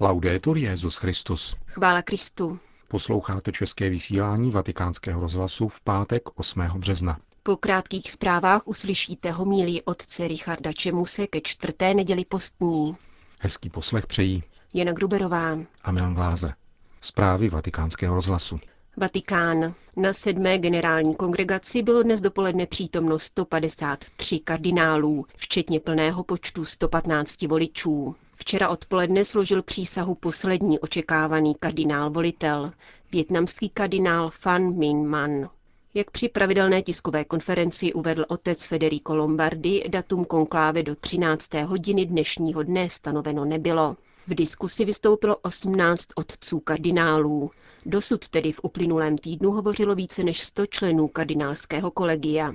Laudetur Jezus Christus. Chvála Kristu. Posloucháte české vysílání Vatikánského rozhlasu v pátek 8. března. Po krátkých zprávách uslyšíte homílii otce Richarda Čemuse ke čtvrté neděli postní. Hezký poslech přejí Jana Gruberová. a Milan Gláze. Zprávy Vatikánského rozhlasu. Vatikán. Na sedmé generální kongregaci bylo dnes dopoledne přítomno 153 kardinálů, včetně plného počtu 115 voličů. Včera odpoledne složil přísahu poslední očekávaný kardinál volitel, větnamský kardinál Fan Min Man. Jak při pravidelné tiskové konferenci uvedl otec Federico Lombardi, datum konkláve do 13. hodiny dnešního dne stanoveno nebylo. V diskusi vystoupilo 18 otců kardinálů. Dosud tedy v uplynulém týdnu hovořilo více než 100 členů kardinálského kolegia.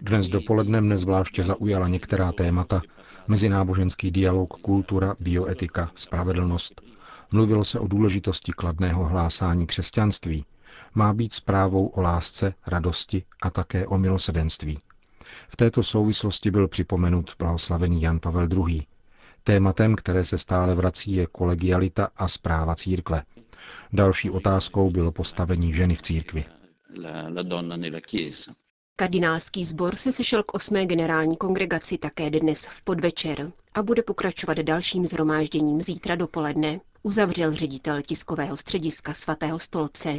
Dnes dopoledne mne zvláště zaujala některá témata, mezináboženský dialog, kultura, bioetika, spravedlnost. Mluvilo se o důležitosti kladného hlásání křesťanství. Má být zprávou o lásce, radosti a také o milosedenství. V této souvislosti byl připomenut blahoslavený Jan Pavel II. Tématem, které se stále vrací, je kolegialita a zpráva církve. Další otázkou bylo postavení ženy v církvi. Kardinálský sbor se sešel k osmé generální kongregaci také dnes v podvečer a bude pokračovat dalším zhromážděním zítra dopoledne, uzavřel ředitel tiskového střediska svatého stolce.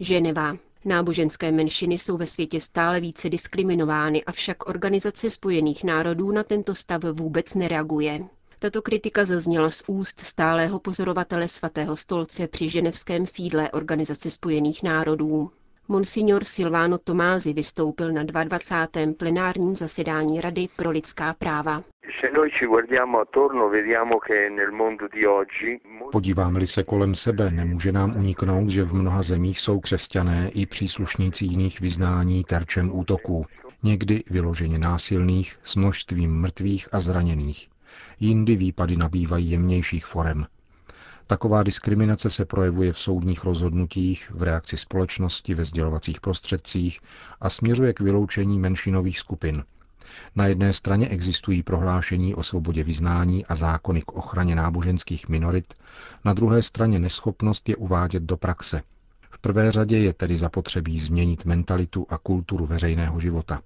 Ženeva. Náboženské menšiny jsou ve světě stále více diskriminovány, avšak Organizace spojených národů na tento stav vůbec nereaguje. Tato kritika zazněla z úst stálého pozorovatele svatého stolce při ženevském sídle Organizace spojených národů. Monsignor Silvano Tomázy vystoupil na 22. plenárním zasedání Rady pro lidská práva. Podíváme-li se kolem sebe, nemůže nám uniknout, že v mnoha zemích jsou křesťané i příslušníci jiných vyznání terčem útoků, někdy vyloženě násilných, s množstvím mrtvých a zraněných. Jindy výpady nabývají jemnějších forem. Taková diskriminace se projevuje v soudních rozhodnutích, v reakci společnosti, ve sdělovacích prostředcích a směřuje k vyloučení menšinových skupin – na jedné straně existují prohlášení o svobodě vyznání a zákony k ochraně náboženských minorit, na druhé straně neschopnost je uvádět do praxe. V prvé řadě je tedy zapotřebí změnit mentalitu a kulturu veřejného života.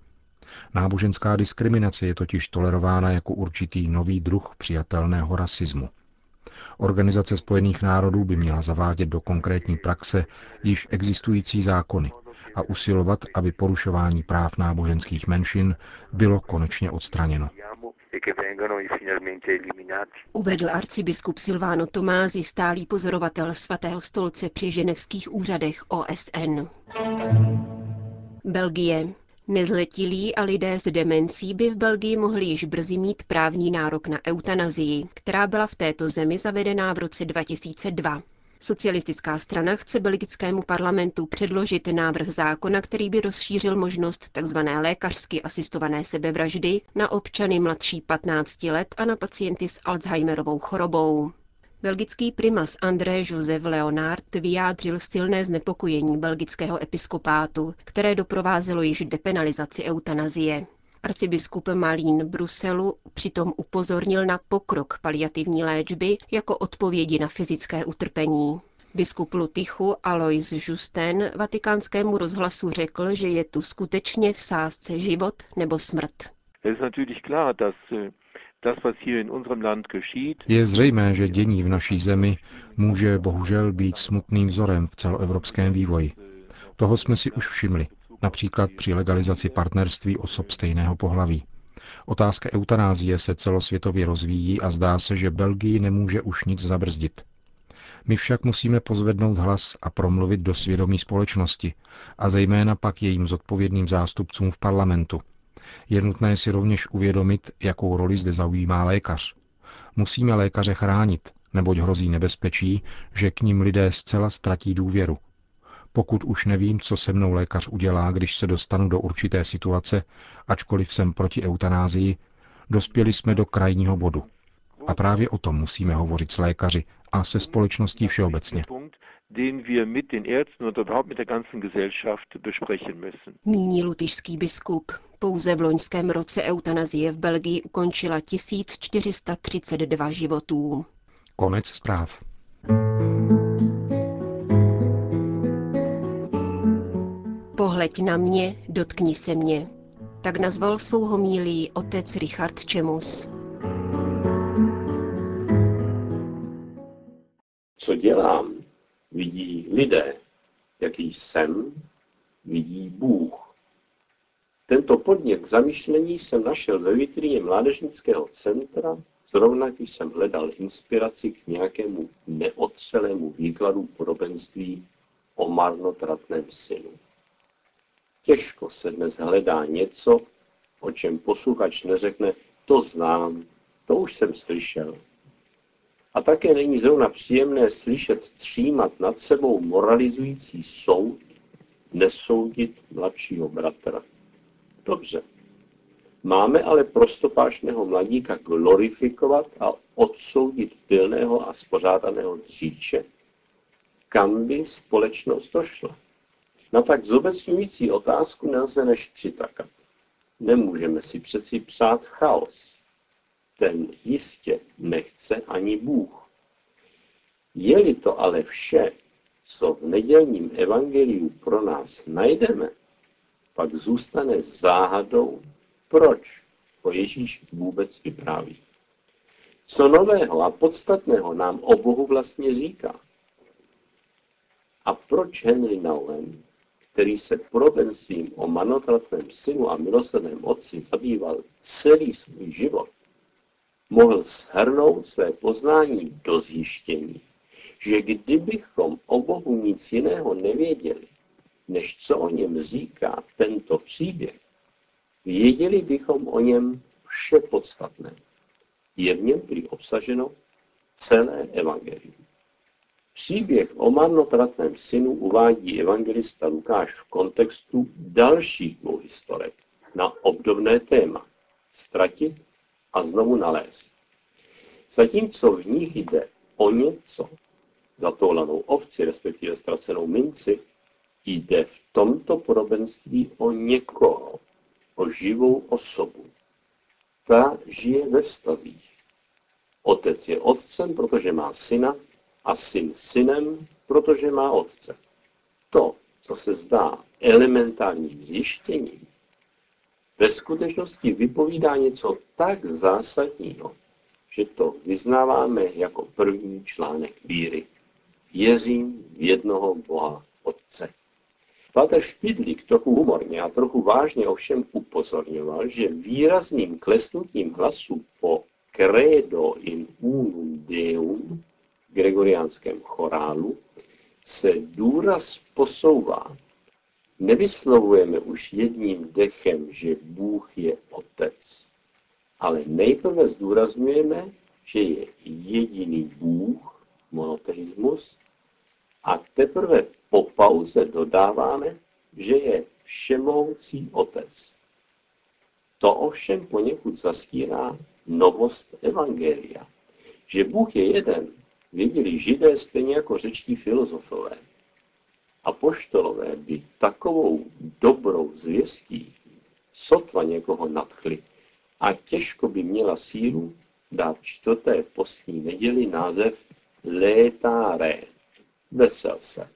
Náboženská diskriminace je totiž tolerována jako určitý nový druh přijatelného rasismu. Organizace spojených národů by měla zavádět do konkrétní praxe již existující zákony, a usilovat, aby porušování práv náboženských menšin bylo konečně odstraněno. Uvedl arcibiskup Silvano Tomázy, stálý pozorovatel svatého stolce při ženevských úřadech OSN. Belgie. Nezletilí a lidé s demencí by v Belgii mohli již brzy mít právní nárok na eutanazii, která byla v této zemi zavedená v roce 2002. Socialistická strana chce belgickému parlamentu předložit návrh zákona, který by rozšířil možnost tzv. lékařsky asistované sebevraždy na občany mladší 15 let a na pacienty s Alzheimerovou chorobou. Belgický primas André Joseph Leonard vyjádřil silné znepokojení belgického episkopátu, které doprovázelo již depenalizaci eutanazie. Arcibiskup Malín Bruselu přitom upozornil na pokrok paliativní léčby jako odpovědi na fyzické utrpení. Biskup Lutychu Alois Justen vatikánskému rozhlasu řekl, že je tu skutečně v sázce život nebo smrt. Je zřejmé, že dění v naší zemi může bohužel být smutným vzorem v celoevropském vývoji. Toho jsme si už všimli například při legalizaci partnerství osob stejného pohlaví. Otázka eutanázie se celosvětově rozvíjí a zdá se, že Belgii nemůže už nic zabrzdit. My však musíme pozvednout hlas a promluvit do svědomí společnosti a zejména pak jejím zodpovědným zástupcům v parlamentu. Je nutné si rovněž uvědomit, jakou roli zde zaujímá lékař. Musíme lékaře chránit, neboť hrozí nebezpečí, že k ním lidé zcela ztratí důvěru pokud už nevím, co se mnou lékař udělá, když se dostanu do určité situace, ačkoliv jsem proti eutanázii, dospěli jsme do krajního bodu. A právě o tom musíme hovořit s lékaři a se společností všeobecně. den wir mit den Ärzten und überhaupt mit der ganzen Gesellschaft besprechen müssen. Míní lutyšský biskup. Pouze v loňském roce eutanazie v Belgii ukončila 1432 životů. Konec zpráv. Pohleď na mě, dotkni se mě. Tak nazval svou homílí otec Richard Čemus. Co dělám, vidí lidé. Jaký jsem, vidí Bůh. Tento podnět k zamýšlení jsem našel ve vitríně Mládežnického centra, zrovna když jsem hledal inspiraci k nějakému neotřelému výkladu podobenství o marnotratném synu. Těžko se dnes hledá něco, o čem posluchač neřekne, to znám, to už jsem slyšel. A také není zrovna příjemné slyšet třímat nad sebou moralizující soud, nesoudit mladšího bratra. Dobře. Máme ale prostopášného mladíka glorifikovat a odsoudit pilného a spořádaného dříče? Kam by společnost došla? Na tak zobecňující otázku nelze než přitakat. Nemůžeme si přeci přát chaos. Ten jistě nechce ani Bůh. Je-li to ale vše, co v nedělním evangeliu pro nás najdeme, pak zůstane záhadou, proč to Ježíš vůbec vypráví. Co nového a podstatného nám o Bohu vlastně říká? A proč Henry Nouwen který se podobenstvím o manotratném synu a milosrdném otci zabýval celý svůj život, mohl shrnout své poznání do zjištění, že kdybychom o Bohu nic jiného nevěděli, než co o něm říká tento příběh, věděli bychom o něm vše podstatné. Je v něm prý obsaženo celé evangelium. Příběh o marnotratném synu uvádí evangelista Lukáš v kontextu dalších dvou historek na obdobné téma – ztratit a znovu nalézt. Zatímco v nich jde o něco, zatoulanou ovci, respektive ztracenou minci, jde v tomto podobenství o někoho, o živou osobu. Ta žije ve vztazích. Otec je otcem, protože má syna, a syn synem, protože má otce. To, co se zdá elementárním zjištěním, ve skutečnosti vypovídá něco tak zásadního, že to vyznáváme jako první článek víry. Věřím v jednoho Boha Otce. Pater Špidlík trochu humorně a trochu vážně ovšem upozorňoval, že výrazným klesnutím hlasu po credo in unum deum gregoriánském chorálu se důraz posouvá. Nevyslovujeme už jedním dechem, že Bůh je Otec, ale nejprve zdůrazňujeme, že je jediný Bůh, monoteismus, a teprve po pauze dodáváme, že je všemohoucí Otec. To ovšem poněkud zastírá novost Evangelia, že Bůh je jeden, věděli židé stejně jako řečtí filozofové. A poštolové by takovou dobrou zvěstí sotva někoho nadchli a těžko by měla sílu dát čtvrté postní neděli název létáré, vesel se.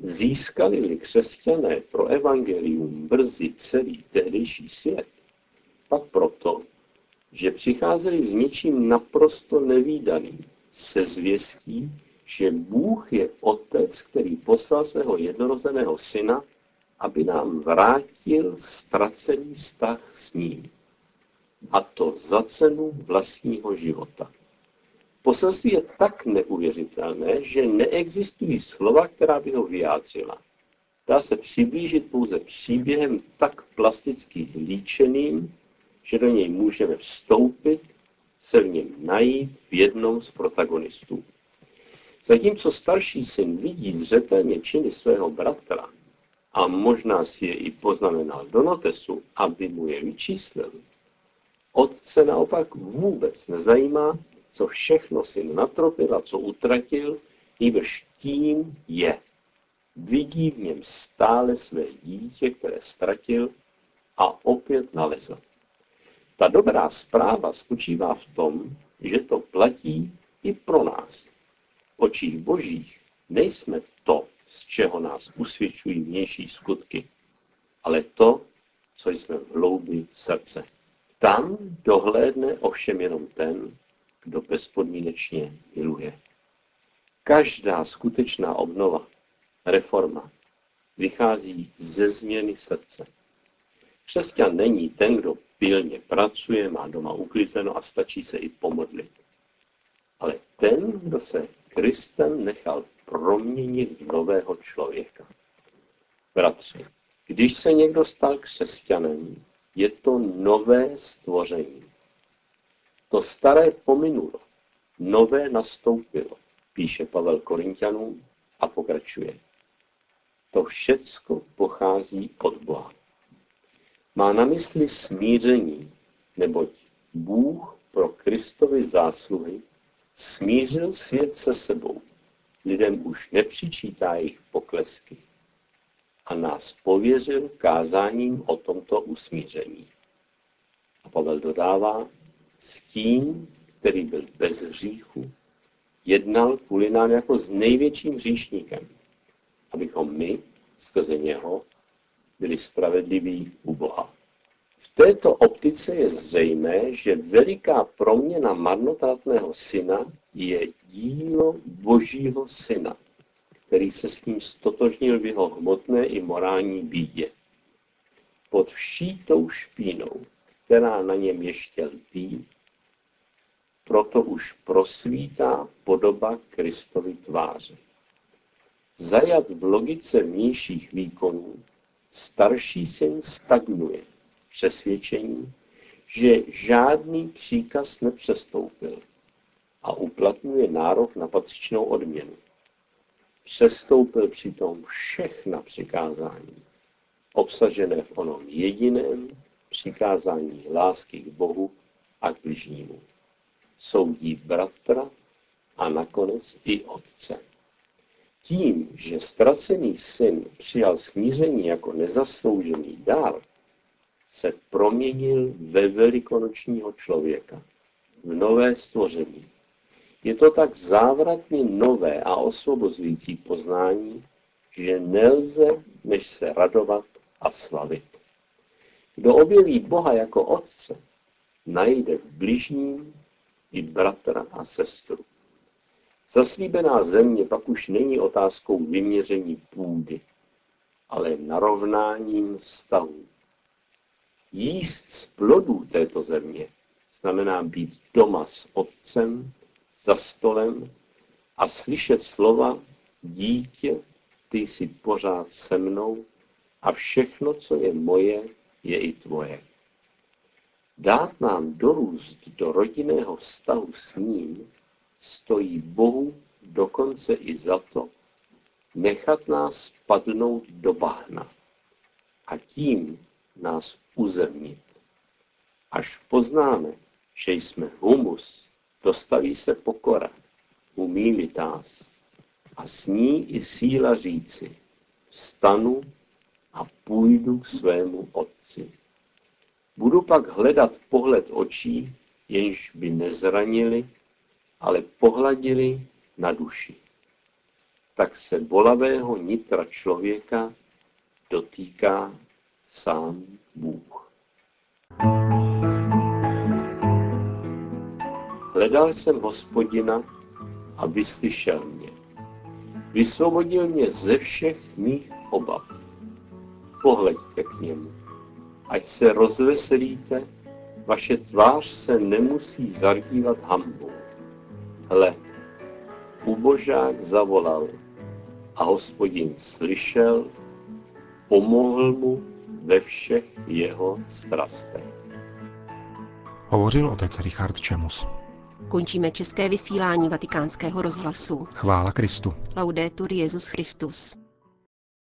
Získali-li křesťané pro evangelium brzy celý tehdejší svět, pak proto, že přicházeli s něčím naprosto nevýdaným, se zvěstí, že Bůh je otec, který poslal svého jednorozeného syna, aby nám vrátil ztracený vztah s ním. A to za cenu vlastního života. Poselství je tak neuvěřitelné, že neexistují slova, která by ho vyjádřila. Dá se přiblížit pouze příběhem tak plasticky líčeným, že do něj můžeme vstoupit se v něm najít v jednom z protagonistů. Zatímco starší syn vidí zřetelně činy svého bratra a možná si je i poznamenal do notesu, aby mu je vyčíslil, otce naopak vůbec nezajímá, co všechno syn natropil a co utratil, Nýbrž tím je. Vidí v něm stále své dítě, které ztratil a opět nalezl. Ta dobrá zpráva spočívá v tom, že to platí i pro nás. V očích božích nejsme to, z čeho nás usvědčují vnější skutky, ale to, co jsme v hloubi srdce. Tam dohlédne ovšem jenom ten, kdo bezpodmínečně miluje. Každá skutečná obnova, reforma, vychází ze změny srdce. Křesťan není ten, kdo pilně pracuje, má doma uklizeno a stačí se i pomodlit. Ale ten, kdo se Kristem nechal proměnit v nového člověka. Bratři, když se někdo stal křesťanem, je to nové stvoření. To staré pominulo, nové nastoupilo, píše Pavel Korintianům a pokračuje. To všecko pochází od Boha. Má na mysli smíření, neboť Bůh pro Kristovi zásluhy smířil svět se sebou. Lidem už nepřičítá jejich poklesky a nás pověřil kázáním o tomto usmíření. A Pavel dodává, s tím, který byl bez hříchu, jednal kvůli nám jako s největším hříšníkem, abychom my, skrze něho, byli spravedliví u Boha. V této optice je zřejmé, že veliká proměna marnotratného syna je dílo Božího syna, který se s ním stotožnil v jeho hmotné i morální bídě. Pod vší tou špínou, která na něm ještě lpí, proto už prosvítá podoba Kristovy tváře. Zajat v logice vnějších výkonů, starší syn stagnuje přesvědčení, že žádný příkaz nepřestoupil a uplatňuje nárok na patřičnou odměnu. Přestoupil přitom všechna přikázání, obsažené v onom jediném přikázání lásky k Bohu a k bližnímu. Soudí bratra a nakonec i otce. Tím, že ztracený syn přijal smíření jako nezasloužený dar, se proměnil ve velikonočního člověka, v nové stvoření. Je to tak závratně nové a osvobozující poznání, že nelze než se radovat a slavit. Kdo objeví Boha jako Otce, najde v bližním i bratra a sestru. Zaslíbená země pak už není otázkou vyměření půdy, ale narovnáním vztahů. Jíst z plodů této země znamená být doma s otcem, za stolem a slyšet slova dítě, ty jsi pořád se mnou a všechno, co je moje, je i tvoje. Dát nám dorůst do rodinného vztahu s ním stojí Bohu dokonce i za to, nechat nás padnout do bahna a tím nás uzemnit. Až poznáme, že jsme humus, dostaví se pokora, umí nás a s ní i síla říci, vstanu a půjdu k svému otci. Budu pak hledat pohled očí, jenž by nezranili ale pohladili na duši. Tak se bolavého nitra člověka dotýká sám Bůh. Hledal jsem hospodina a vyslyšel mě. Vysvobodil mě ze všech mých obav. Pohleďte k němu. Ať se rozveselíte, vaše tvář se nemusí zardívat hambou. Hle, ubožák zavolal a hospodin slyšel, pomohl mu ve všech jeho strastech. Hovořil otec Richard Čemus. Končíme české vysílání vatikánského rozhlasu. Chvála Kristu. Laudetur Jezus Christus.